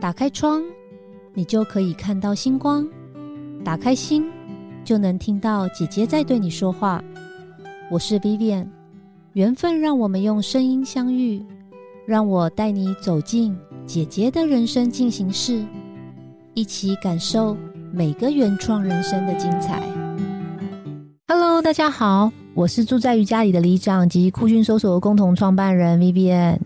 打开窗，你就可以看到星光；打开心，就能听到姐姐在对你说话。我是 Vivian，缘分让我们用声音相遇，让我带你走进姐姐的人生进行式，一起感受每个原创人生的精彩。Hello，大家好，我是住在瑜伽里的里长及酷讯搜索共同创办人 Vivian。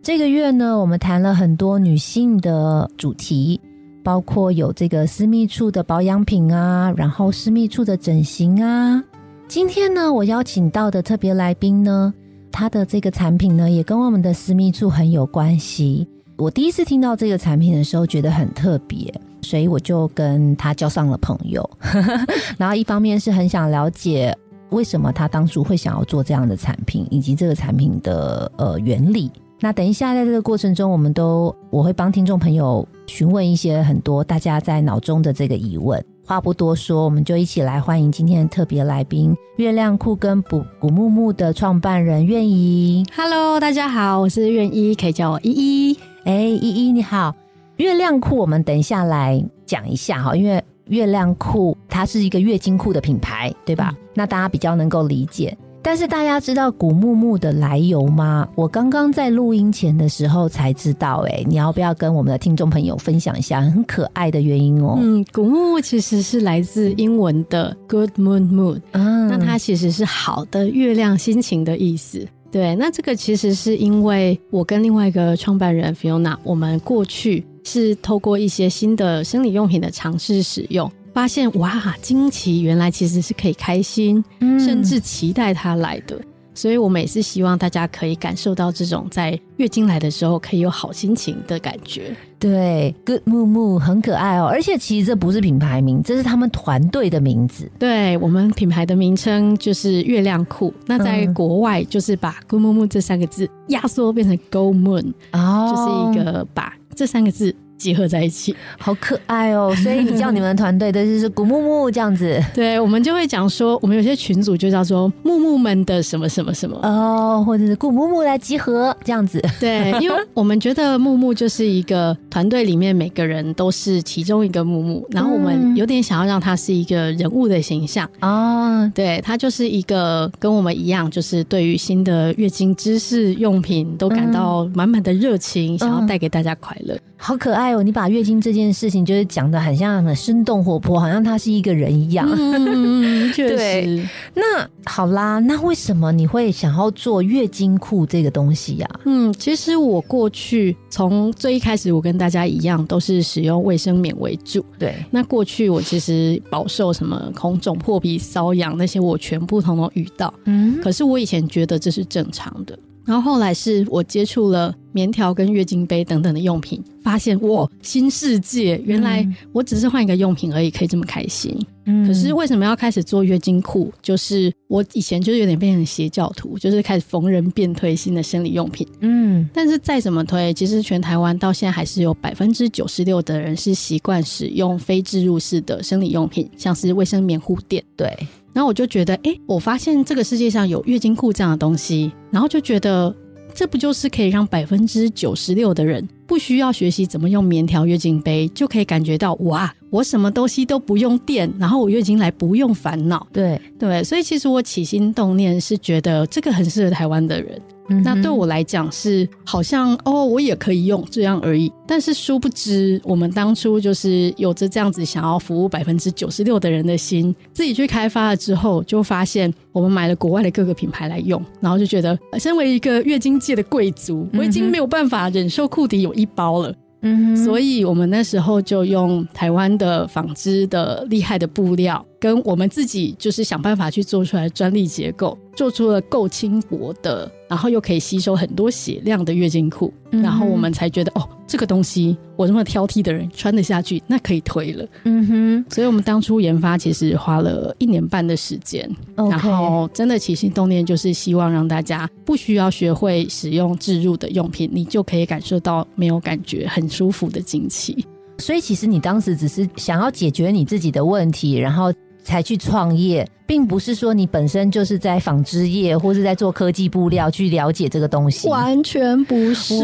这个月呢，我们谈了很多女性的主题，包括有这个私密处的保养品啊，然后私密处的整形啊。今天呢，我邀请到的特别来宾呢，他的这个产品呢，也跟我们的私密处很有关系。我第一次听到这个产品的时候，觉得很特别，所以我就跟他交上了朋友。然后一方面是很想了解为什么他当初会想要做这样的产品，以及这个产品的呃原理。那等一下，在这个过程中，我们都我会帮听众朋友询问一些很多大家在脑中的这个疑问。话不多说，我们就一起来欢迎今天的特别来宾——月亮裤跟古古木木的创办人愿怡。Hello，大家好，我是愿怡，可以叫我依依。哎，依依你好。月亮裤，我们等一下来讲一下哈，因为月亮裤它是一个月经裤的品牌，对吧？那大家比较能够理解。但是大家知道古木木的来由吗？我刚刚在录音前的时候才知道，哎，你要不要跟我们的听众朋友分享一下很可爱的原因哦？嗯，古木木其实是来自英文的 Good Moon Mood，嗯，那它其实是好的月亮心情的意思。对，那这个其实是因为我跟另外一个创办人 Fiona，我们过去是透过一些新的生理用品的尝试使用。发现哇，惊奇原来其实是可以开心，甚至期待它来的。所以我们也是希望大家可以感受到这种在月经来的时候可以有好心情的感觉。对，Good 木木很可爱哦，而且其实这不是品牌名，这是他们团队的名字。对我们品牌的名称就是月亮裤，那在国外就是把 Good 木木这三个字压缩变成 Go Moon，哦，就是一个把这三个字。结合在一起，好可爱哦！所以你叫你们团队的就是古木木这样子。对，我们就会讲说，我们有些群组就叫做木木们的什么什么什么哦，或者是古木木来集合这样子。对，因为我们觉得木木就是一个团队里面每个人都是其中一个木木，然后我们有点想要让他是一个人物的形象哦。对他就是一个跟我们一样，就是对于新的月经知识用品都感到满满的热情，想要带给大家快乐。好可爱哦！你把月经这件事情就是讲的很像很生动活泼，好像他是一个人一样。嗯，确实。那好啦，那为什么你会想要做月经裤这个东西呀？嗯，其实我过去从最一开始，我跟大家一样，都是使用卫生棉为主。对。那过去我其实饱受什么红肿、破皮、瘙痒那些，我全部统统遇到。嗯。可是我以前觉得这是正常的。然后后来是我接触了棉条跟月经杯等等的用品，发现哇，新世界！原来我只是换一个用品而已，可以这么开心。嗯，可是为什么要开始做月经裤？就是我以前就是有点变成邪教徒，就是开始逢人便推新的生理用品。嗯，但是再怎么推，其实全台湾到现在还是有百分之九十六的人是习惯使用非置入式的生理用品，像是卫生棉护垫。对。然后我就觉得，哎，我发现这个世界上有月经裤这样的东西，然后就觉得，这不就是可以让百分之九十六的人不需要学习怎么用棉条月经杯，就可以感觉到，哇，我什么东西都不用垫，然后我月经来不用烦恼。对对，所以其实我起心动念是觉得这个很适合台湾的人。那对我来讲是好像哦，我也可以用这样而已。但是殊不知，我们当初就是有着这样子想要服务百分之九十六的人的心，自己去开发了之后，就发现我们买了国外的各个品牌来用，然后就觉得，身为一个月经界的贵族，我已经没有办法忍受库迪有一包了。嗯，所以我们那时候就用台湾的纺织的厉害的布料，跟我们自己就是想办法去做出来专利结构，做出了够轻薄的。然后又可以吸收很多血量的月经裤，然后我们才觉得哦，这个东西我这么挑剔的人穿得下去，那可以推了。嗯哼，所以我们当初研发其实花了一年半的时间，然后真的起心动念就是希望让大家不需要学会使用置入的用品，你就可以感受到没有感觉、很舒服的经期。所以其实你当时只是想要解决你自己的问题，然后。才去创业，并不是说你本身就是在纺织业或是在做科技布料去了解这个东西。完全不是。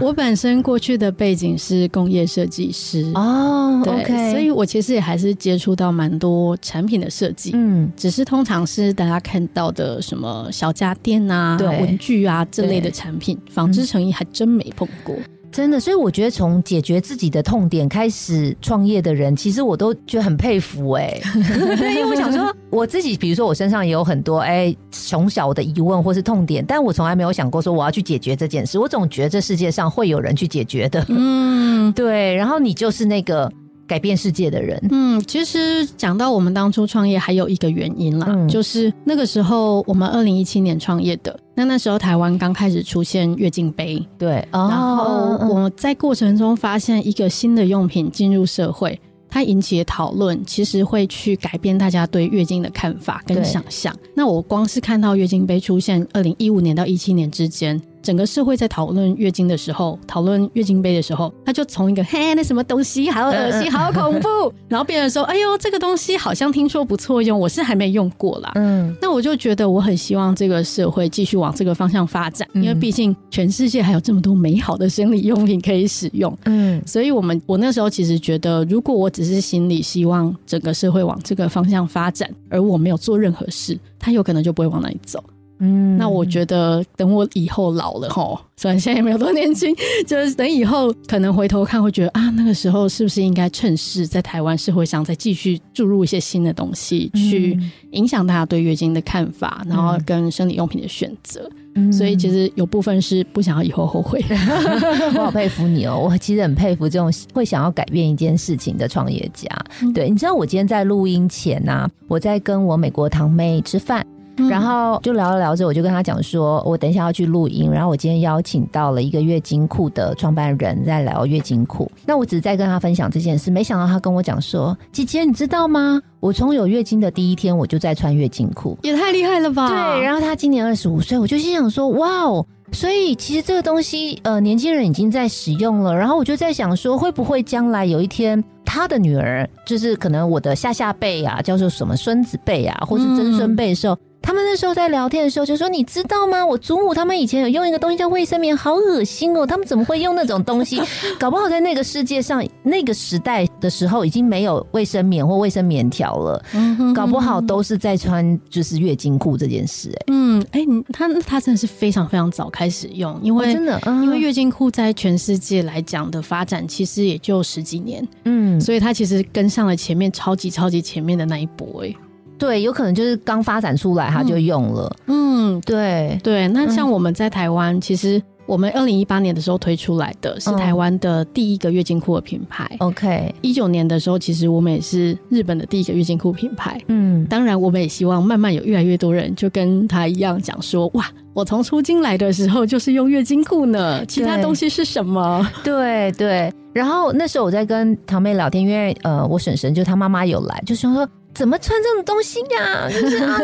我本身过去的背景是工业设计师哦，OK，所以我其实也还是接触到蛮多产品的设计。嗯，只是通常是大家看到的什么小家电啊、文具啊这类的产品，纺织成衣还真没碰过。真的，所以我觉得从解决自己的痛点开始创业的人，其实我都觉得很佩服哎。对，因为我想说，我自己比如说我身上也有很多哎从小的疑问或是痛点，但我从来没有想过说我要去解决这件事。我总觉得这世界上会有人去解决的。嗯，对。然后你就是那个。改变世界的人，嗯，其实讲到我们当初创业，还有一个原因啦，就是那个时候我们二零一七年创业的，那那时候台湾刚开始出现月经杯，对，然后我在过程中发现一个新的用品进入社会，它引起的讨论，其实会去改变大家对月经的看法跟想象。那我光是看到月经杯出现，二零一五年到一七年之间。整个社会在讨论月经的时候，讨论月经杯的时候，他就从一个嘿那什么东西好恶心、好恐怖，然后变成说，哎呦这个东西好像听说不错用，我是还没用过啦。嗯，那我就觉得我很希望这个社会继续往这个方向发展，因为毕竟全世界还有这么多美好的生理用品可以使用。嗯，所以我们我那时候其实觉得，如果我只是心里希望整个社会往这个方向发展，而我没有做任何事，它有可能就不会往那里走。嗯，那我觉得等我以后老了吼，虽然现在也没有多年轻，就是等以后可能回头看，会觉得啊，那个时候是不是应该趁势在台湾社会上再继续注入一些新的东西，去影响大家对月经的看法，然后跟生理用品的选择。所以其实有部分是不想要以后后悔。我好佩服你哦，我其实很佩服这种会想要改变一件事情的创业家。对，你知道我今天在录音前呢，我在跟我美国堂妹吃饭。然后就聊着聊着，我就跟他讲说，我等一下要去录音，然后我今天邀请到了一个月经裤的创办人在聊月经裤。那我只是在跟他分享这件事，没想到他跟我讲说，姐姐你知道吗？我从有月经的第一天我就在穿月经裤，也太厉害了吧？对。然后他今年二十五岁，我就心想说，哇哦！所以其实这个东西，呃，年轻人已经在使用了。然后我就在想说，会不会将来有一天，他的女儿，就是可能我的下下辈啊，叫做什么孙子辈啊，或是曾孙辈的时候。他们那时候在聊天的时候就说：“你知道吗？我祖母他们以前有用一个东西叫卫生棉，好恶心哦！他们怎么会用那种东西？搞不好在那个世界上，那个时代的时候已经没有卫生棉或卫生棉条了。搞不好都是在穿就是月经裤这件事。哎，嗯，哎，他他真的是非常非常早开始用，因为真的，因为月经裤在全世界来讲的发展其实也就十几年，嗯，所以他其实跟上了前面超级超级前面的那一波，哎。”对，有可能就是刚发展出来，他就用了。嗯，对对。那像我们在台湾，其实我们二零一八年的时候推出来的是台湾的第一个月经裤的品牌。OK，一九年的时候，其实我们也是日本的第一个月经裤品牌。嗯，当然，我们也希望慢慢有越来越多人就跟他一样讲说：哇，我从出京来的时候就是用月经裤呢，其他东西是什么？对对。然后那时候我在跟堂妹聊天，因为呃，我婶婶就她妈妈有来，就是说。怎么穿这种东西呀？就是啊，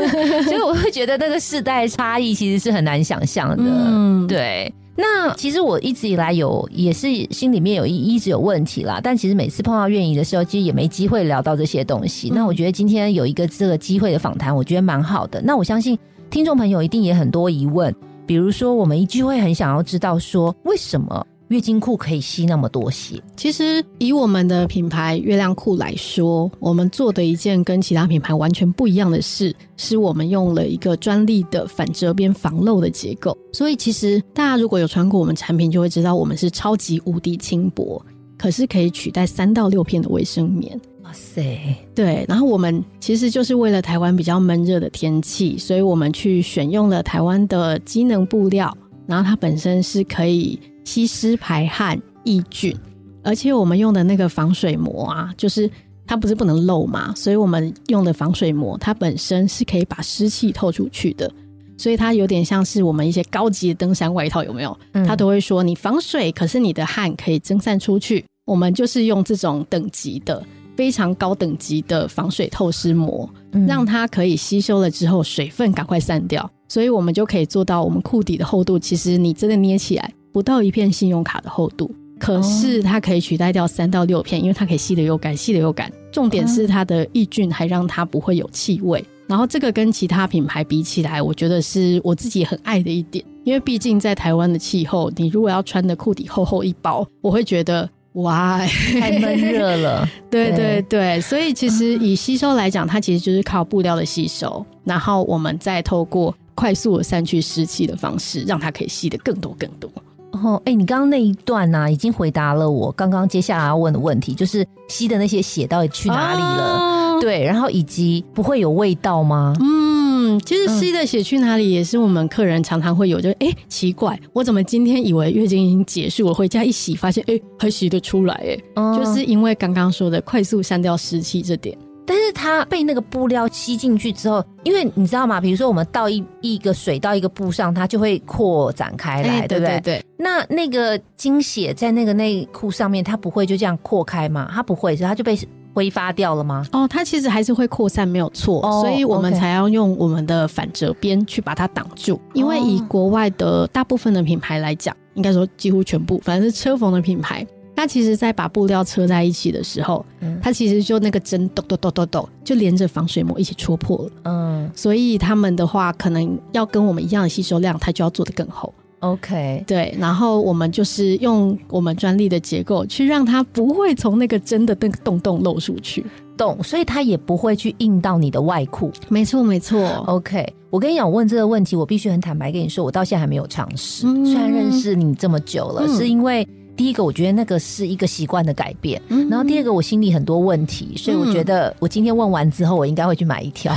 所以我会觉得那个世代差异其实是很难想象的。嗯，对。那其实我一直以来有也是心里面有一一直有问题啦，但其实每次碰到愿意的时候，其实也没机会聊到这些东西。那我觉得今天有一个这个机会的访谈，我觉得蛮好的。那我相信听众朋友一定也很多疑问，比如说我们一句会很想要知道说为什么。月经裤可以吸那么多血？其实以我们的品牌月亮裤来说，我们做的一件跟其他品牌完全不一样的事，是我们用了一个专利的反折边防漏的结构。所以其实大家如果有穿过我们产品，就会知道我们是超级无敌轻薄，可是可以取代三到六片的卫生棉。哇塞！对，然后我们其实就是为了台湾比较闷热的天气，所以我们去选用了台湾的机能布料，然后它本身是可以。吸湿排汗抑菌，而且我们用的那个防水膜啊，就是它不是不能漏嘛，所以我们用的防水膜，它本身是可以把湿气透出去的，所以它有点像是我们一些高级的登山外套，有没有？它都会说你防水，可是你的汗可以蒸散出去。我们就是用这种等级的非常高等级的防水透湿膜，让它可以吸收了之后水分赶快散掉，所以我们就可以做到我们裤底的厚度，其实你真的捏起来。不到一片信用卡的厚度，可是它可以取代掉三到六片，因为它可以吸的又干，吸的又干。重点是它的抑菌还让它不会有气味。然后这个跟其他品牌比起来，我觉得是我自己很爱的一点，因为毕竟在台湾的气候，你如果要穿的裤底厚厚一包，我会觉得哇，太闷热了。对对对，所以其实以吸收来讲，它其实就是靠布料的吸收，然后我们再透过快速的散去湿气的方式，让它可以吸的更多更多。哦，哎，你刚刚那一段呢，已经回答了我刚刚接下来要问的问题，就是吸的那些血到底去哪里了？对，然后以及不会有味道吗？嗯，其实吸的血去哪里也是我们客人常常会有，就是哎，奇怪，我怎么今天以为月经已经结束了，回家一洗发现哎还洗得出来哎，就是因为刚刚说的快速删掉湿气这点。但是它被那个布料吸进去之后，因为你知道吗？比如说我们倒一一个水到一个布上，它就会扩展开来，对不对？对。那那个精血在那个内裤上面，它不会就这样扩开吗？它不会，所以它就被。挥发掉了吗？哦，它其实还是会扩散，没有错，所以我们才要用我们的反折边去把它挡住。因为以国外的大部分的品牌来讲，应该说几乎全部，反正是车缝的品牌，它其实在把布料车在一起的时候，它其实就那个针抖抖抖抖抖，就连着防水膜一起戳破了。嗯，所以他们的话，可能要跟我们一样的吸收量，它就要做的更厚。OK，对，然后我们就是用我们专利的结构去让它不会从那个针的那个洞洞漏出去，洞，所以它也不会去印到你的外裤。没错，没错。OK，我跟你讲，我问这个问题，我必须很坦白跟你说，我到现在还没有尝试。虽然认识你这么久了，是因为。第一个，我觉得那个是一个习惯的改变。然后第二个，我心里很多问题，所以我觉得我今天问完之后，我应该会去买一条。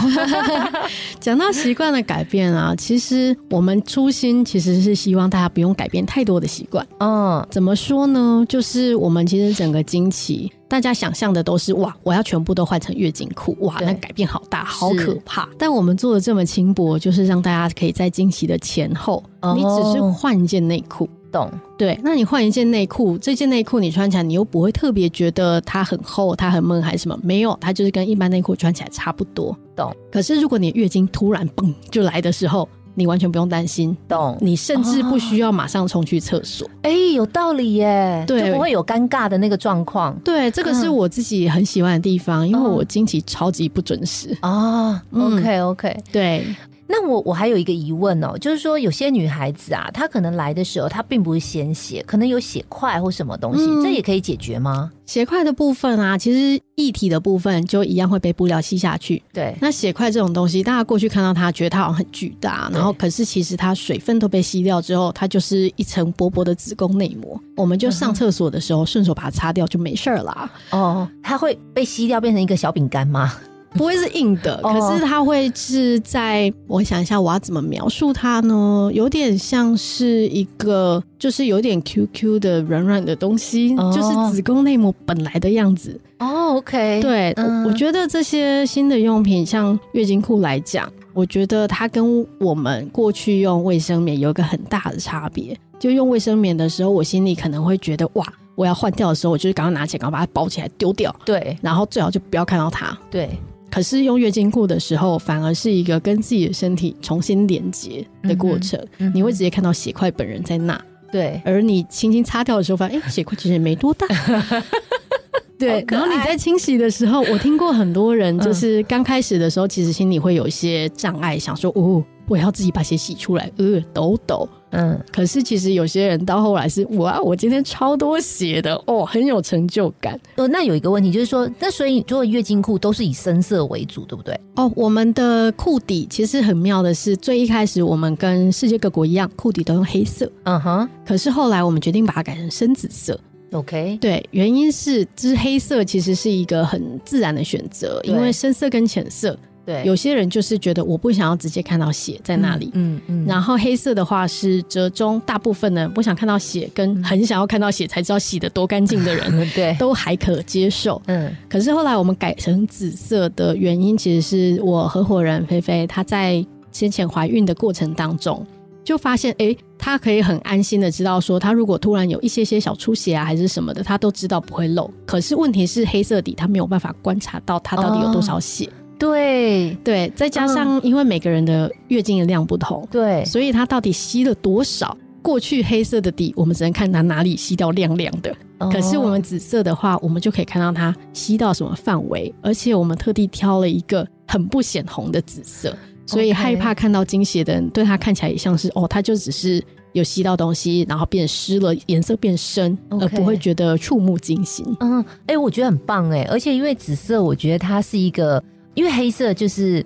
讲到习惯的改变啊，其实我们初心其实是希望大家不用改变太多的习惯。嗯，怎么说呢？就是我们其实整个经期，大家想象的都是哇，我要全部都换成月经裤，哇，那改变好大，好可怕。但我们做的这么轻薄，就是让大家可以在经期的前后，你只是换一件内裤。懂对，那你换一件内裤，这件内裤你穿起来，你又不会特别觉得它很厚，它很闷还是什么？没有，它就是跟一般内裤穿起来差不多。懂。可是如果你月经突然嘣就来的时候，你完全不用担心。懂。你甚至不需要马上冲去厕所。哎，有道理耶。对，就不会有尴尬的那个状况。对，这个是我自己很喜欢的地方，因为我经期超级不准时。啊，OK OK，对。那我我还有一个疑问哦，就是说有些女孩子啊，她可能来的时候她并不是鲜血，可能有血块或什么东西，这也可以解决吗？血块的部分啊，其实液体的部分就一样会被布料吸下去。对，那血块这种东西，大家过去看到它，觉得它好像很巨大，然后可是其实它水分都被吸掉之后，它就是一层薄薄的子宫内膜。我们就上厕所的时候顺手把它擦掉就没事儿啦。哦，它会被吸掉变成一个小饼干吗？不会是硬的，可是它会是在我想一下，我要怎么描述它呢？有点像是一个，就是有点 Q Q 的软软的东西，就是子宫内膜本来的样子。哦，OK，对，我觉得这些新的用品，像月经裤来讲，我觉得它跟我们过去用卫生棉有一个很大的差别。就用卫生棉的时候，我心里可能会觉得，哇，我要换掉的时候，我就是赶快拿起来，赶快把它包起来丢掉。对，然后最好就不要看到它。对。可是用月经裤的时候，反而是一个跟自己的身体重新连接的过程。你会直接看到血块本人在那，对。而你轻轻擦掉的时候，发现哎，血块其实没多大。对。然后你在清洗的时候，我听过很多人，就是刚开始的时候，其实心里会有一些障碍，想说哦，我要自己把血洗出来，呃，抖抖。嗯，可是其实有些人到后来是哇，我今天超多血的哦，很有成就感。呃，那有一个问题就是说，那所以做月经裤都是以深色为主，对不对？哦，我们的裤底其实很妙的是，最一开始我们跟世界各国一样，裤底都用黑色。嗯哼。可是后来我们决定把它改成深紫色。OK。对，原因是这黑色其实是一个很自然的选择，因为深色跟浅色。对，有些人就是觉得我不想要直接看到血在那里，嗯嗯，然后黑色的话是折中，大部分呢不想看到血，跟很想要看到血才知道洗的多干净的人，对，都还可接受，嗯。可是后来我们改成紫色的原因，其实是我合伙人菲菲她在先前怀孕的过程当中，就发现，哎，她可以很安心的知道说，她如果突然有一些些小出血啊，还是什么的，她都知道不会漏。可是问题是黑色底，她没有办法观察到她到底有多少血。对。对，再加上因为每个人的月经的量不同，对，所以它到底吸了多少，过去黑色的底，我们只能看它哪里吸到亮亮的。可是我们紫色的话，我们就可以看到它吸到什么范围，而且我们特地挑了一个很不显红的紫色，所以害怕看到精血的人，对它看起来也像是哦，它就只是有吸到东西，然后变湿了，颜色变深，而不会觉得触目惊心。嗯，哎，我觉得很棒哎，而且因为紫色，我觉得它是一个，因为黑色就是。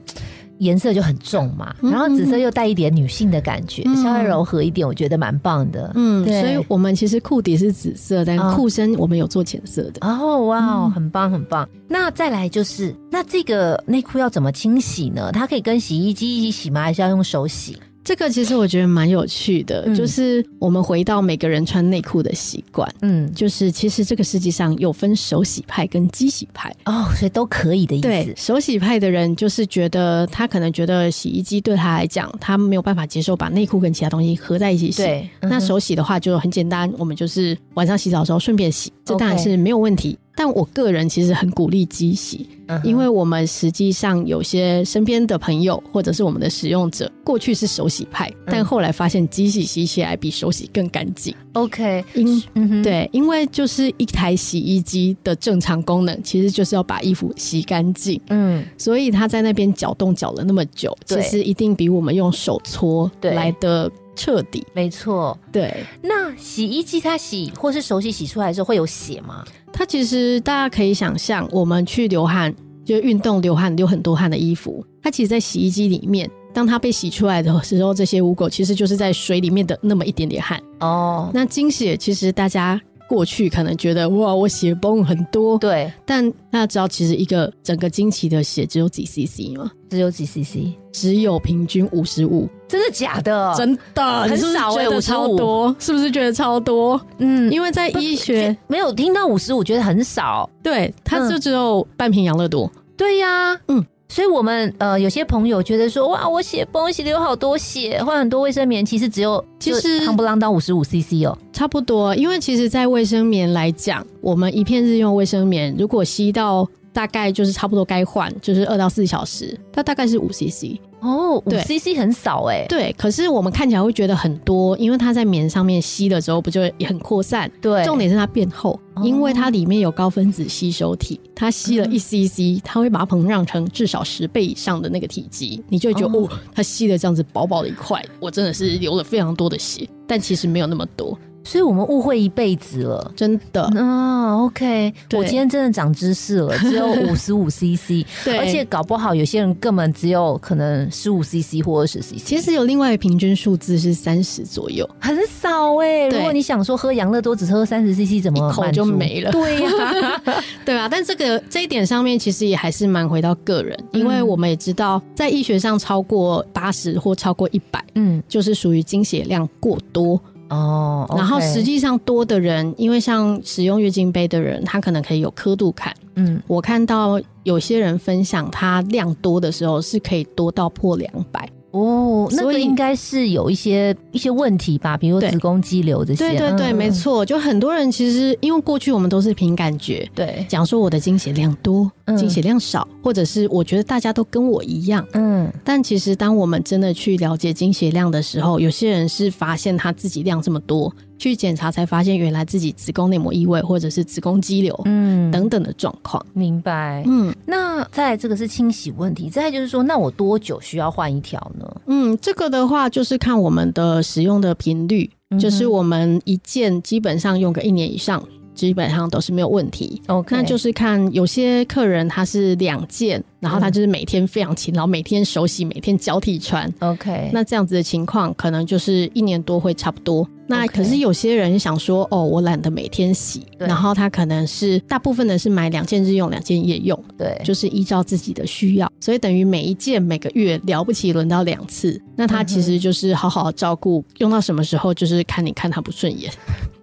颜色就很重嘛，然后紫色又带一点女性的感觉，稍微柔和一点，我觉得蛮棒的。嗯，所以我们其实裤底是紫色，但裤身我们有做浅色的。哦，哇，很棒很棒。那再来就是，那这个内裤要怎么清洗呢？它可以跟洗衣机一起洗吗？还是要用手洗？这个其实我觉得蛮有趣的，就是我们回到每个人穿内裤的习惯，嗯，就是其实这个世界上有分手洗派跟机洗派哦，所以都可以的意思。对，手洗派的人就是觉得他可能觉得洗衣机对他来讲，他没有办法接受把内裤跟其他东西合在一起洗。对，那手洗的话就很简单，我们就是晚上洗澡的时候顺便洗，这当然是没有问题。但我个人其实很鼓励机洗，因为我们实际上有些身边的朋友或者是我们的使用者，过去是手洗派，但后来发现机洗洗起来比手洗更干净。OK，因对，因为就是一台洗衣机的正常功能，其实就是要把衣服洗干净。嗯，所以它在那边搅动搅了那么久，其实一定比我们用手搓来的。彻底，没错，对。那洗衣机它洗或是手洗洗出来的时候会有血吗？它其实大家可以想象，我们去流汗，就运动流汗流很多汗的衣服，它其实，在洗衣机里面，当它被洗出来的时候，这些污垢其实就是在水里面的那么一点点汗。哦，那精血其实大家。过去可能觉得哇，我血崩很多，对，但大家知道其实一个整个经期的血只有几 CC 吗？只有几 CC？只有平均五十五？真的假的？真的很少哎，五超多，是不是觉得超多？嗯，因为在医学没有听到五十五，觉得很少。对，它就只有半瓶养乐多。对呀，嗯。所以，我们呃，有些朋友觉得说，哇，我血崩，血流好多血，换很多卫生棉，其实只有其实夯不啷当五十五 CC 哦，差不多。因为其实，在卫生棉来讲，我们一片日用卫生棉，如果吸到大概就是差不多该换，就是二到四小时，它大概是五 CC。哦，五 CC 很少哎，对，可是我们看起来会觉得很多，因为它在棉上面吸的时候，不就也很扩散？对，重点是它变厚，因为它里面有高分子吸收体，它吸了一 CC，它会把它膨胀成至少十倍以上的那个体积，你就会觉得哦，它吸了这样子薄薄的一块，我真的是流了非常多的血，但其实没有那么多。所以我们误会一辈子了，真的啊。OK，我今天真的长知识了，只有五十五 CC，对，而且搞不好有些人根本只有可能十五 CC 或二十 CC。其实有另外平均数字是三十左右，很少哎。如果你想说喝养乐多只喝三十 CC，怎么口就没了？对呀，对啊。但这个这一点上面其实也还是蛮回到个人，因为我们也知道，在医学上超过八十或超过一百，嗯，就是属于经血量过多。哦，然后实际上多的人，因为像使用月经杯的人，他可能可以有刻度看。嗯，我看到有些人分享，他量多的时候是可以多到破两百。哦，那个应该是有一些一些问题吧，比如子宫肌瘤这些。对对对，没错。就很多人其实因为过去我们都是凭感觉，对，讲说我的经血量多，经血量少，或者是我觉得大家都跟我一样，嗯。但其实当我们真的去了解经血量的时候，有些人是发现他自己量这么多。去检查才发现，原来自己子宫内膜异位或者是子宫肌瘤，嗯，等等的状况。明白，嗯。那再这个是清洗问题，再就是说，那我多久需要换一条呢？嗯，这个的话就是看我们的使用的频率，就是我们一件基本上用个一年以上。基本上都是没有问题。OK，那就是看有些客人他是两件，然后他就是每天非常勤劳，每天手洗，每天交替穿。OK，那这样子的情况可能就是一年多会差不多。那可是有些人想说，哦，我懒得每天洗，然后他可能是大部分的是买两件日用，两件夜用。对，就是依照自己的需要，所以等于每一件每个月了不起轮到两次。那他其实就是好好照顾，用到什么时候就是看你看他不顺眼。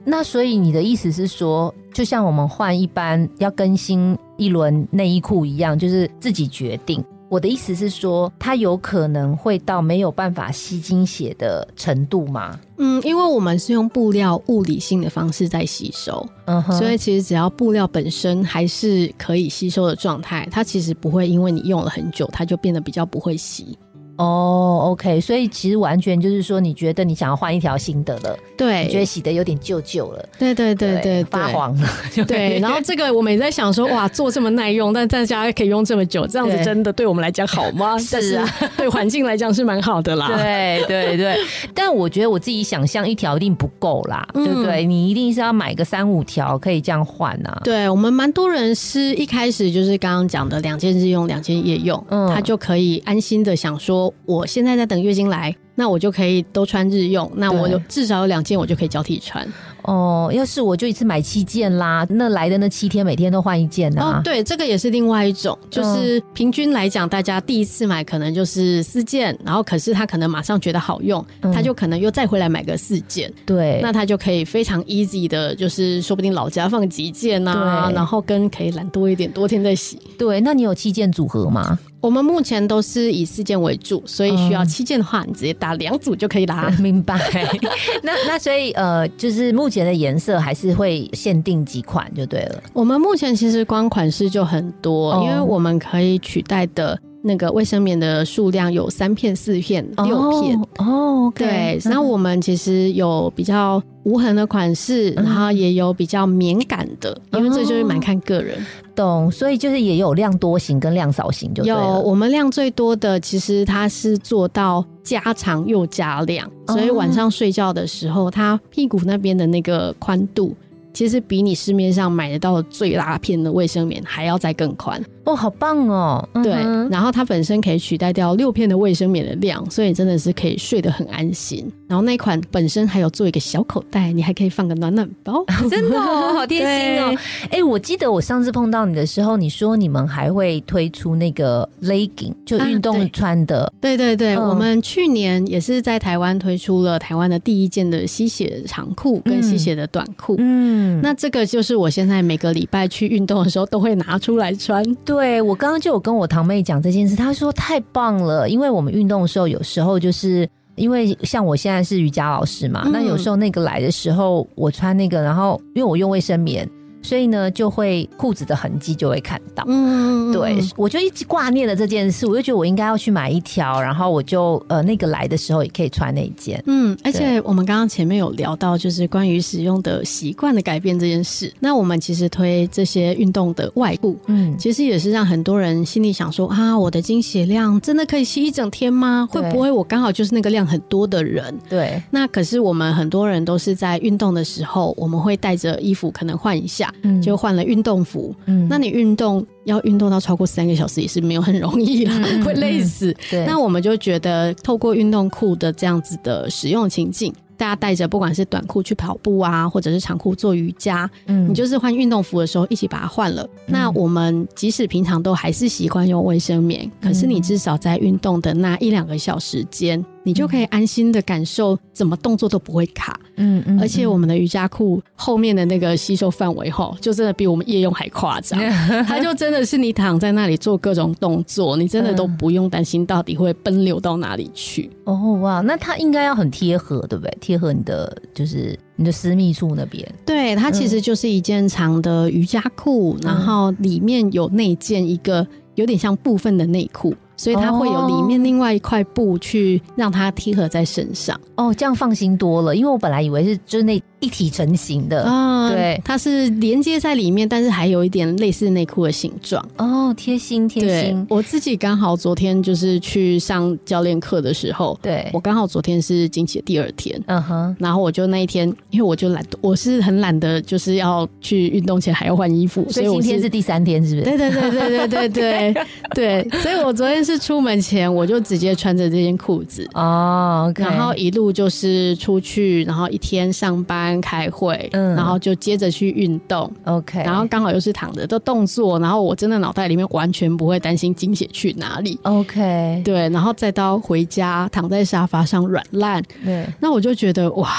那所以你的意思是说，就像我们换一般要更新一轮内衣裤一样，就是自己决定。我的意思是说，它有可能会到没有办法吸精血的程度吗？嗯，因为我们是用布料物理性的方式在吸收，嗯哼，所以其实只要布料本身还是可以吸收的状态，它其实不会因为你用了很久，它就变得比较不会吸。哦，OK，所以其实完全就是说，你觉得你想要换一条新的了，对，你觉得洗的有点旧旧了，对对对对，发黄了，对。然后这个我们也在想说，哇，做这么耐用，但大家可以用这么久，这样子真的对我们来讲好吗？是啊，对环境来讲是蛮好的啦。对 对对，但我觉得我自己想象一条一定不够啦，对不对？你一定是要买个三五条可以这样换啊。对我们蛮多人是一开始就是刚刚讲的两件日用，两件夜用，嗯，他就可以安心的想说，我现在在等月经来。那我就可以都穿日用，那我就至少有两件，我就可以交替穿。哦，要是我就一次买七件啦，那来的那七天每天都换一件啊。哦，对，这个也是另外一种，就是平均来讲，大家第一次买可能就是四件，然后可是他可能马上觉得好用，他就可能又再回来买个四件。对，那他就可以非常 easy 的，就是说不定老家放几件啊，然后跟可以懒多一点，多天再洗。对，那你有七件组合吗？我们目前都是以四件为主，所以需要七件的话，你直接打两组就可以啦。明白。那那所以呃，就是目前的颜色还是会限定几款就对了。我们目前其实光款式就很多，因为我们可以取代的。那个卫生棉的数量有三片、四片、六片哦。对，然后我们其实有比较无痕的款式，然后也有比较敏感的，因为这就是蛮看个人。懂，所以就是也有量多型跟量少型，就有我们量最多的，其实它是做到加长又加量，所以晚上睡觉的时候，它屁股那边的那个宽度。其实比你市面上买得到最拉片的卫生棉还要再更宽哦，好棒哦！对，然后它本身可以取代掉六片的卫生棉的量，所以真的是可以睡得很安心。然后那款本身还有做一个小口袋，你还可以放个暖暖包，真的哦，好贴心哦！哎，我记得我上次碰到你的时候，你说你们还会推出那个 legging，就运动穿的。对对对，我们去年也是在台湾推出了台湾的第一件的吸血长裤跟吸血的短裤。嗯。那这个就是我现在每个礼拜去运动的时候都会拿出来穿。对我刚刚就有跟我堂妹讲这件事，她说太棒了，因为我们运动的时候有时候就是因为像我现在是瑜伽老师嘛，那有时候那个来的时候我穿那个，然后因为我用卫生棉。所以呢，就会裤子的痕迹就会看到。嗯，对，我就一直挂念了这件事，我就觉得我应该要去买一条，然后我就呃那个来的时候也可以穿那一件。嗯，而且我们刚刚前面有聊到，就是关于使用的习惯的改变这件事。那我们其实推这些运动的外裤，嗯，其实也是让很多人心里想说啊，我的经血量真的可以吸一整天吗？会不会我刚好就是那个量很多的人？对。那可是我们很多人都是在运动的时候，我们会带着衣服可能换一下。嗯，就换了运动服。嗯，那你运动要运动到超过三个小时也是没有很容易啦，会累死。对，那我们就觉得透过运动裤的这样子的使用情境。大家带着不管是短裤去跑步啊，或者是长裤做瑜伽，嗯，你就是换运动服的时候一起把它换了。那我们即使平常都还是习惯用卫生棉，可是你至少在运动的那一两个小时间，你就可以安心的感受怎么动作都不会卡。嗯嗯，而且我们的瑜伽裤后面的那个吸收范围哈，就真的比我们夜用还夸张。它就真的是你躺在那里做各种动作，你真的都不用担心到底会奔流到哪里去。哦哇，那它应该要很贴合，对不对？贴合你的就是你的私密处那边。对，它其实就是一件长的瑜伽裤，然后里面有内件一个有点像部分的内裤。所以它会有里面另外一块布去让它贴合在身上。哦，这样放心多了，因为我本来以为是就是那一体成型的啊，对，它是连接在里面，但是还有一点类似内裤的形状。哦，贴心贴心。我自己刚好昨天就是去上教练课的时候，对我刚好昨天是经期的第二天，嗯哼，然后我就那一天，因为我就懒，我是很懒得，就是要去运动前还要换衣服，所以今天是第三天，是不是？对对对对对对对对，所以我昨天是。是出门前我就直接穿着这件裤子哦，然后一路就是出去，然后一天上班开会，嗯，然后就接着去运动，OK，然后刚好又是躺着的动作，然后我真的脑袋里面完全不会担心精血去哪里，OK，对，然后再到回家躺在沙发上软烂，对，那我就觉得哇。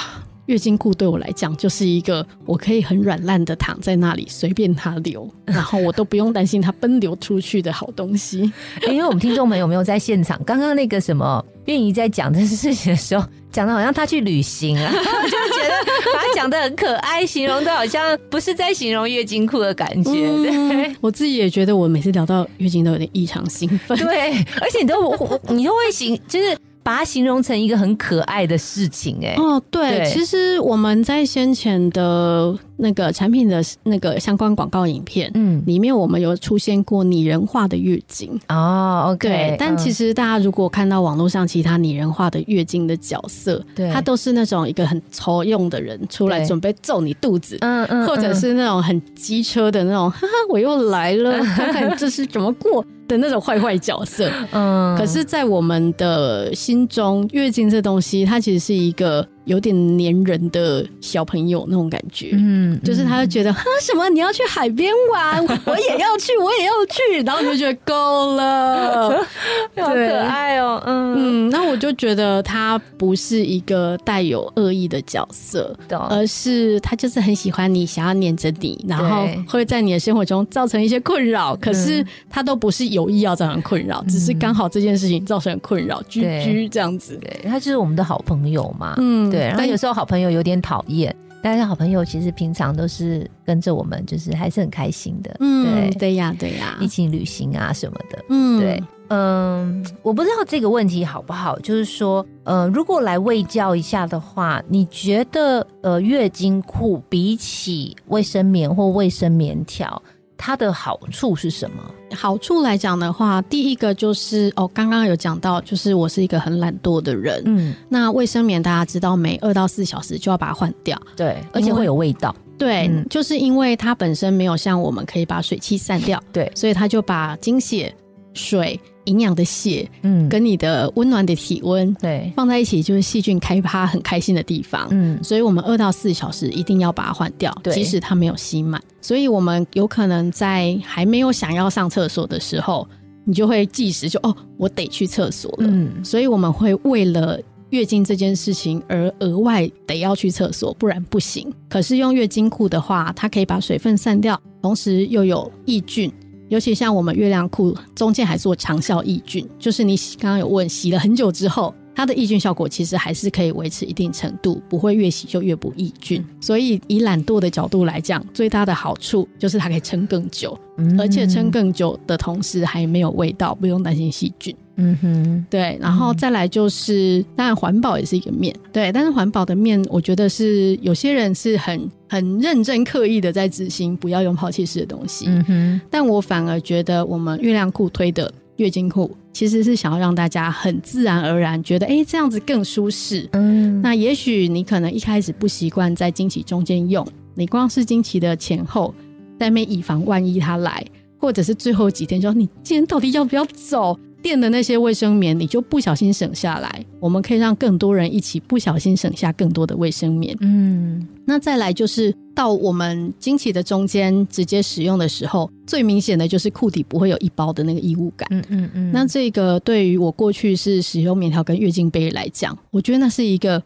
月经裤对我来讲就是一个我可以很软烂的躺在那里随便它流，然后我都不用担心它奔流出去的好东西。因为我们听众们有没有在现场？刚刚那个什么愿意在讲这件事情的时候。讲的好像他去旅行啊，我就觉得把他讲的很可爱，形容的好像不是在形容月经裤的感觉。对，我自己也觉得，我每次聊到月经都有点异常兴奋。对，而且你都你都会形，就是。把它形容成一个很可爱的事情，哎，哦，对，其实我们在先前的。那个产品的那个相关广告影片，嗯，里面我们有出现过拟人化的月经。哦，OK，对，但其实大家如果看到网络上其他拟人化的月经的角色，对，他都是那种一个很抽用的人出来准备揍你肚子，嗯嗯，或者是那种很机车的那种，哈哈，我又来了，看看这是怎么过的那种坏坏角色，嗯，可是，在我们的心中，月经这东西，它其实是一个。有点黏人的小朋友那种感觉，嗯，就是他就觉得哈什么？你要去海边玩，我也要去，我也要去，然后你就觉得够了，好可爱哦，嗯。嗯，那我就觉得他不是一个带有恶意的角色，而是他就是很喜欢你，想要黏着你，然后会在你的生活中造成一些困扰，可是他都不是有意要造成困扰，只是刚好这件事情造成困扰，居居这样子，对他就是我们的好朋友嘛，嗯。对，然后有时候好朋友有点讨厌，但是好朋友其实平常都是跟着我们，就是还是很开心的。嗯，对对呀，对呀，一起旅行啊什么的。嗯，对，嗯，我不知道这个问题好不好，就是说，呃，如果来喂教一下的话，你觉得呃，月经裤比起卫生棉或卫生棉条？它的好处是什么？好处来讲的话，第一个就是哦，刚刚有讲到，就是我是一个很懒惰的人。嗯，那卫生棉大家知道，每二到四小时就要把它换掉。对，而且会有味道。对，就是因为它本身没有像我们可以把水汽散掉。对，所以它就把精血、水。营养的血，嗯，跟你的温暖的体温，对，放在一起就是细菌开趴很开心的地方，嗯，所以我们二到四小时一定要把它换掉，即使它没有吸满。所以我们有可能在还没有想要上厕所的时候，你就会计时，就哦，我得去厕所了。嗯，所以我们会为了月经这件事情而额外得要去厕所，不然不行。可是用月经裤的话，它可以把水分散掉，同时又有抑菌。尤其像我们月亮裤中间还做长效抑菌，就是你洗刚刚有问洗了很久之后，它的抑菌效果其实还是可以维持一定程度，不会越洗就越不抑菌。所以以懒惰的角度来讲，最大的好处就是它可以撑更久，而且撑更久的同时还没有味道，不用担心细菌。嗯哼，对，然后再来就是，当然环保也是一个面对，但是环保的面，我觉得是有些人是很很认真刻意的在执行不要用抛弃式的东西。嗯哼，但我反而觉得我们月亮裤推的月经裤，其实是想要让大家很自然而然觉得，哎，这样子更舒适。嗯，那也许你可能一开始不习惯在经期中间用，你光是经期的前后，但没以防万一它来，或者是最后几天，说你今天到底要不要走？垫的那些卫生棉，你就不小心省下来。我们可以让更多人一起不小心省下更多的卫生棉。嗯，那再来就是到我们经期的中间直接使用的时候，最明显的就是裤底不会有一包的那个异物感。嗯嗯嗯。那这个对于我过去是使用棉条跟月经杯来讲，我觉得那是一个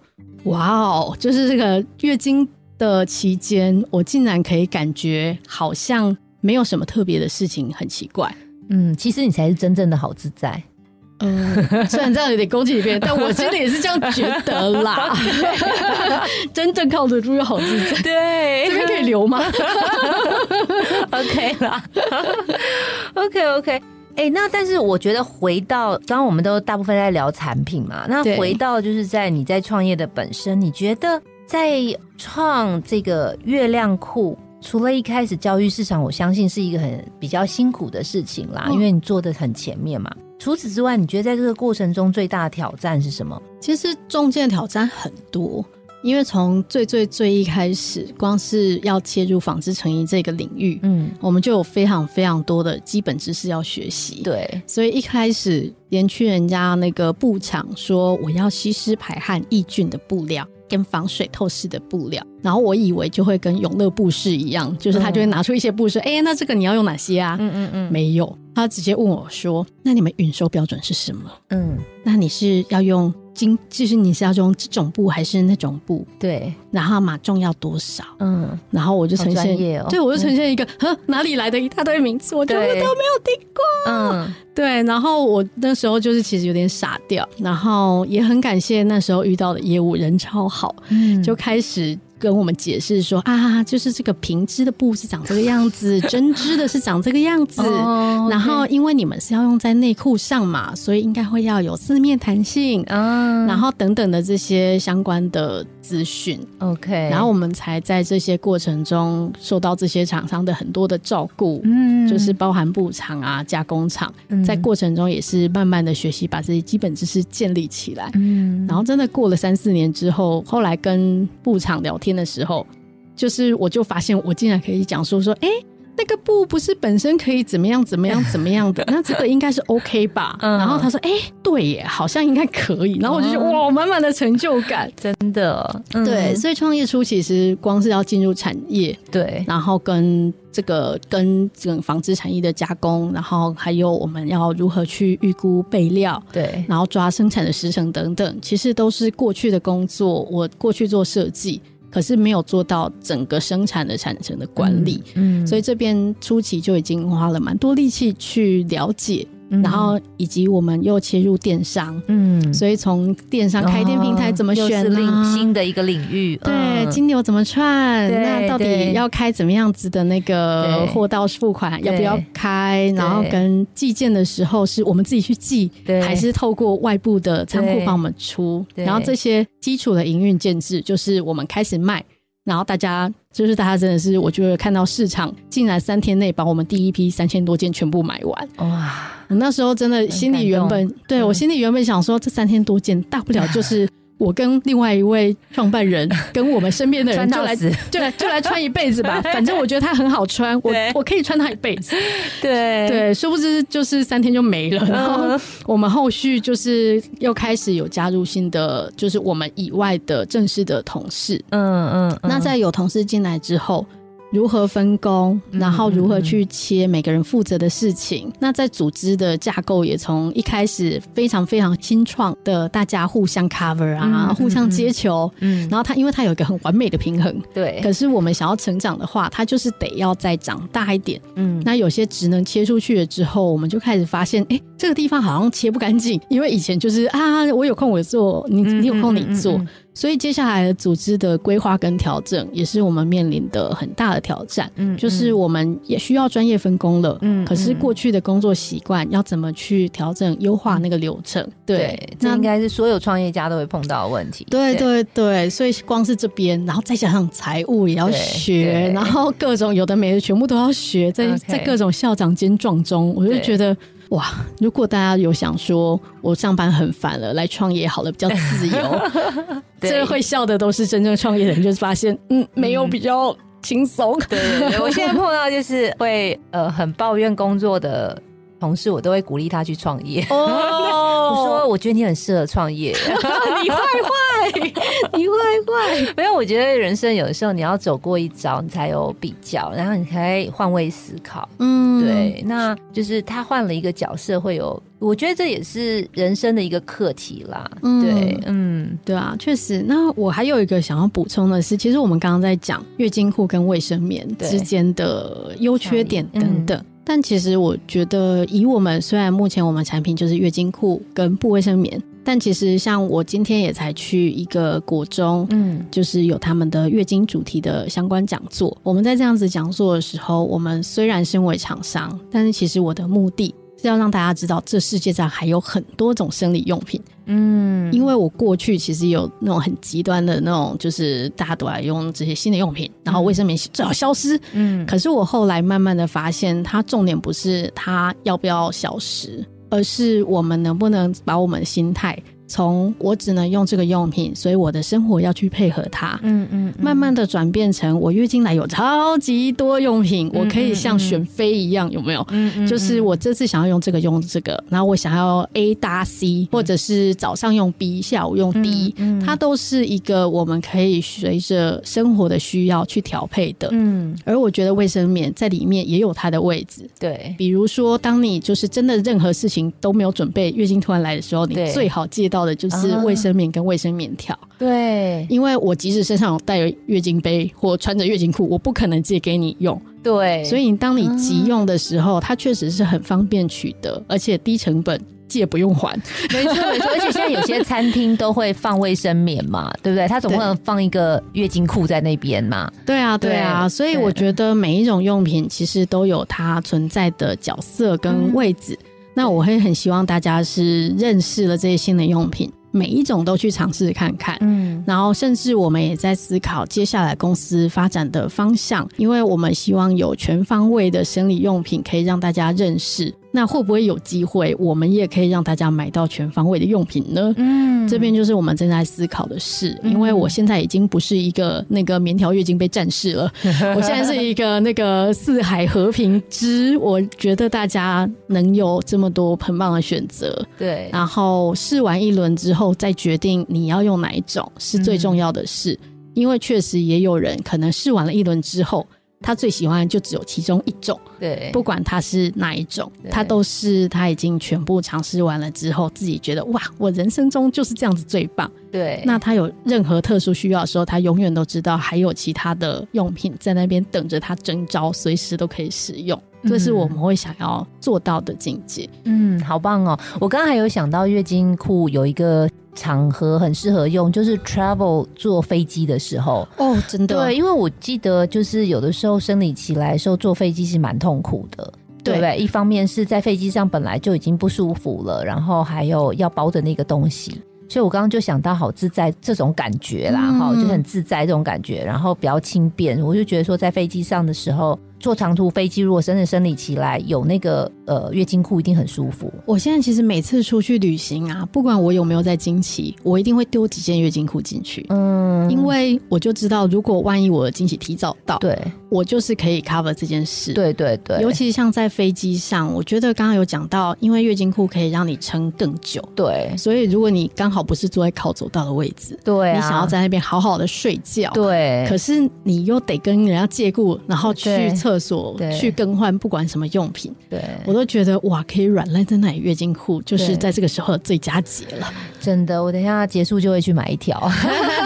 哇哦，就是这个月经的期间，我竟然可以感觉好像没有什么特别的事情，很奇怪。嗯，其实你才是真正的好自在。嗯，虽然这样有点攻击别人，但我心里也是这样觉得啦。真正靠得住又好自在，对，这边可以留吗？OK 啦，OK OK。哎，那但是我觉得回到刚刚，我们都大部分在聊产品嘛。那回到就是在你在创业的本身，你觉得在创这个月亮裤？除了一开始教育市场，我相信是一个很比较辛苦的事情啦，因为你做的很前面嘛。除此之外，你觉得在这个过程中最大的挑战是什么？其实中间的挑战很多，因为从最最最一开始，光是要切入纺织成衣这个领域，嗯，我们就有非常非常多的基本知识要学习。对，所以一开始连去人家那个布厂说我要吸湿排汗抑菌的布料。跟防水透视的布料，然后我以为就会跟永乐布饰一样，就是他就会拿出一些布饰，哎，那这个你要用哪些啊？嗯嗯嗯，没有，他直接问我说：“那你们运收标准是什么？”嗯，那你是要用经就是你是要用这种布还是那种布，对，然后码重要多少，嗯，然后我就呈现，哦、对我就呈现一个，呵，哪里来的一大堆名字，我全部都没有听过，嗯，对，然后我那时候就是其实有点傻掉，然后也很感谢那时候遇到的业务人超好，嗯，就开始。跟我们解释说啊，就是这个平织的布是长这个样子，针织的是长这个样子。然后因为你们是要用在内裤上嘛，所以应该会要有四面弹性嗯，然后等等的这些相关的资讯。OK，然后我们才在这些过程中受到这些厂商的很多的照顾。嗯，就是包含布厂啊、加工厂，在过程中也是慢慢的学习，把这些基本知识建立起来。嗯，然后真的过了三四年之后，后来跟布厂聊天。天的时候，就是我就发现我竟然可以讲说说，哎，那个布不是本身可以怎么样怎么样怎么样的，那这个应该是 OK 吧？然后他说，哎，对耶，好像应该可以。然后我就觉得哇，满满的成就感，真的。对，所以创业初其实光是要进入产业，对，然后跟这个跟这个纺织产业的加工，然后还有我们要如何去预估备料，对，然后抓生产的时程等等，其实都是过去的工作。我过去做设计。可是没有做到整个生产的产生的管理，嗯，所以这边初期就已经花了蛮多力气去了解。然后以及我们又切入电商，嗯，所以从电商开店平台怎么选呢？新的一个领域，对，金牛怎么串？那到底要开怎么样子的那个货到付款？要不要开？然后跟寄件的时候是我们自己去寄，还是透过外部的仓库帮我们出？然后这些基础的营运建制，就是我们开始卖。然后大家就是大家真的是，我觉得看到市场竟然三天内把我们第一批三千多件全部买完，哇！我那时候真的心里原本对我心里原本想说，这三天多见大不了就 是。我跟另外一位创办人，跟我们身边的人就来，就来就来穿一辈子吧。反正我觉得它很好穿，我我可以穿它一辈子。对对，殊不知就是三天就没了。然后我们后续就是又开始有加入新的，就是我们以外的正式的同事。嗯嗯，那在有同事进来之后。如何分工，然后如何去切每个人负责的事情？那在组织的架构也从一开始非常非常新创的，大家互相 cover 啊，互相接球。嗯，然后它因为它有一个很完美的平衡。对。可是我们想要成长的话，它就是得要再长大一点。嗯。那有些职能切出去了之后，我们就开始发现，哎，这个地方好像切不干净，因为以前就是啊，我有空我做，你你有空你做。所以接下来的组织的规划跟调整，也是我们面临的很大的挑战。嗯，就是我们也需要专业分工了。嗯，可是过去的工作习惯要怎么去调整、优化那个流程？对，这应该是所有创业家都会碰到的问题。对对对，所以光是这边，然后再加上财务也要学，然后各种有的没的全部都要学，在在各种校长兼撞中，我就觉得。哇！如果大家有想说，我上班很烦了，来创业好了，比较自由。这会笑的都是真正创业的人，就是发现，嗯，没有比较轻松。对对对，我现在碰到就是会呃很抱怨工作的同事，我都会鼓励他去创业。哦，我说我觉得你很适合创业，你坏坏，你坏坏。没有，我觉得人生有的时候你要走过一遭，你才有比较，然后你才换位思考。嗯，对，那就是他换了一个角色，会有，我觉得这也是人生的一个课题啦。嗯对，嗯，对啊，确实。那我还有一个想要补充的是，其实我们刚刚在讲月经裤跟卫生棉之间的优缺点等等。但其实我觉得，以我们虽然目前我们产品就是月经裤跟不卫生棉，但其实像我今天也才去一个国中，嗯，就是有他们的月经主题的相关讲座。我们在这样子讲座的时候，我们虽然身为厂商，但是其实我的目的。是要让大家知道，这世界上还有很多种生理用品。嗯，因为我过去其实有那种很极端的那种，就是大家都来用这些新的用品，然后卫生棉最好消失。嗯，可是我后来慢慢的发现，它重点不是它要不要消失，而是我们能不能把我们的心态。从我只能用这个用品，所以我的生活要去配合它。嗯嗯，慢慢的转变成我月经来有超级多用品，我可以像选妃一样，有没有？嗯嗯，就是我这次想要用这个用这个，然后我想要 A 搭 C，或者是早上用 B，下午用 D，它都是一个我们可以随着生活的需要去调配的。嗯，而我觉得卫生棉在里面也有它的位置。对，比如说当你就是真的任何事情都没有准备，月经突然来的时候，你最好借到。到的就是卫生棉跟卫生棉条。对，因为我即使身上有带月经杯或穿着月经裤，我不可能借给你用。对，所以当你急用的时候，它确实是很方便取得，而且低成本。借不用还，没错没错，而且现在有些餐厅都会放卫生棉嘛，对不对？它总不能放一个月经裤在那边嘛？对啊，对啊，所以我觉得每一种用品其实都有它存在的角色跟位置。那我会很希望大家是认识了这些新的用品，每一种都去尝试看看。嗯，然后甚至我们也在思考接下来公司发展的方向，因为我们希望有全方位的生理用品可以让大家认识。那会不会有机会，我们也可以让大家买到全方位的用品呢？嗯，这边就是我们正在思考的事。因为我现在已经不是一个那个棉条月经被战士了，我现在是一个那个四海和平之。我觉得大家能有这么多很棒的选择，对，然后试完一轮之后再决定你要用哪一种是最重要的事。因为确实也有人可能试完了一轮之后。他最喜欢就只有其中一种，对，不管他是哪一种，他都是他已经全部尝试完了之后，自己觉得哇，我人生中就是这样子最棒。对，那他有任何特殊需要的时候，他永远都知道还有其他的用品在那边等着他征招，随时都可以使用。这是我们会想要做到的境界。嗯，好棒哦！我刚刚还有想到月经裤有一个场合很适合用，就是 travel 坐飞机的时候。哦，真的。对，因为我记得就是有的时候生理期来的时候坐飞机是蛮痛苦的，对不对？一方面是在飞机上本来就已经不舒服了，然后还有要包的那个东西。所以，我刚刚就想到好自在这种感觉啦，哈，就很自在这种感觉，然后比较轻便。我就觉得说，在飞机上的时候，坐长途飞机，如果真的生理期来，有那个呃月经裤，一定很舒服。我现在其实每次出去旅行啊，不管我有没有在经期，我一定会丢几件月经裤进去，嗯，因为我就知道，如果万一我的经期提早到，对。我就是可以 cover 这件事，对对对，尤其像在飞机上，我觉得刚刚有讲到，因为月经裤可以让你撑更久，对，所以如果你刚好不是坐在靠走道的位置，对，你想要在那边好好的睡觉，对，可是你又得跟人家借故，然后去厕所去更换，不管什么用品，对。我都觉得哇，可以软烂在那里，月经裤就是在这个时候最佳节了，真的，我等一下结束就会去买一条。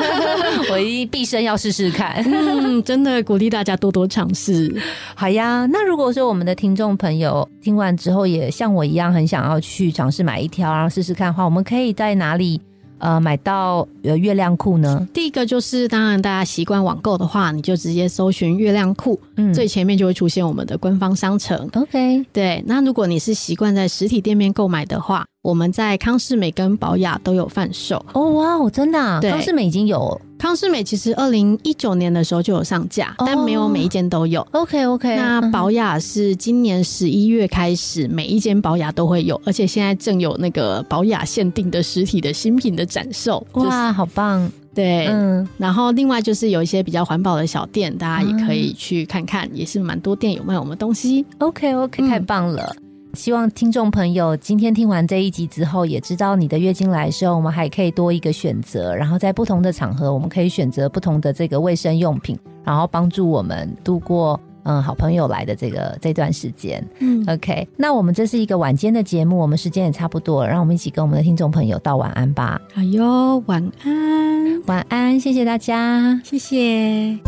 我一毕生要试试看，嗯，真的鼓励大家多多尝试。好呀，那如果说我们的听众朋友听完之后也像我一样很想要去尝试买一条，然后试试看的话，我们可以在哪里呃买到呃月亮裤呢？第一个就是，当然大家习惯网购的话，你就直接搜寻月亮裤，嗯，最前面就会出现我们的官方商城。OK，对。那如果你是习惯在实体店面购买的话。我们在康士美跟宝雅都有贩售哦，哇哦，真的，康士美已经有。康士美其实二零一九年的时候就有上架，但没有每一间都有。OK OK，那宝雅是今年十一月开始，每一间宝雅都会有，而且现在正有那个宝雅限定的实体的新品的展售。哇，好棒！对，嗯，然后另外就是有一些比较环保的小店，大家也可以去看看，也是蛮多店有卖我们东西。OK OK，太棒了。希望听众朋友今天听完这一集之后，也知道你的月经来的时候，我们还可以多一个选择。然后在不同的场合，我们可以选择不同的这个卫生用品，然后帮助我们度过嗯好朋友来的这个这段时间。嗯，OK。那我们这是一个晚间的节目，我们时间也差不多了，让我们一起跟我们的听众朋友道晚安吧。好哟，晚安，晚安，谢谢大家，谢谢。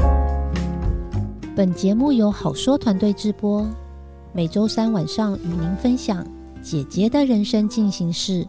本节目由好说团队直播。每周三晚上与您分享姐姐的人生进行式。